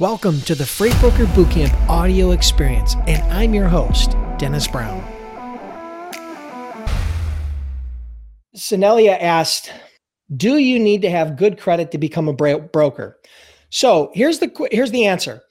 Welcome to the Freight Broker Bootcamp audio experience, and I'm your host, Dennis Brown. Senelia asked, "Do you need to have good credit to become a bro- broker?" So here's the here's the answer.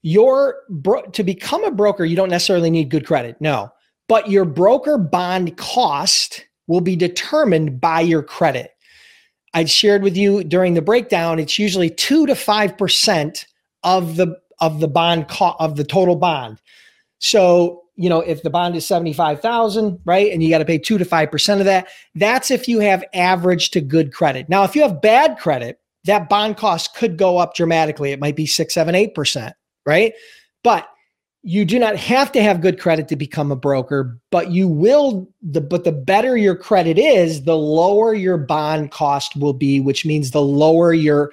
Your bro- to become a broker, you don't necessarily need good credit. No, but your broker bond cost will be determined by your credit. I shared with you during the breakdown. It's usually two to five percent of the of the bond co- of the total bond. So, you know, if the bond is 75,000, right? And you got to pay 2 to 5% of that, that's if you have average to good credit. Now, if you have bad credit, that bond cost could go up dramatically. It might be 6, 7, 8%, right? But you do not have to have good credit to become a broker, but you will the but the better your credit is, the lower your bond cost will be, which means the lower your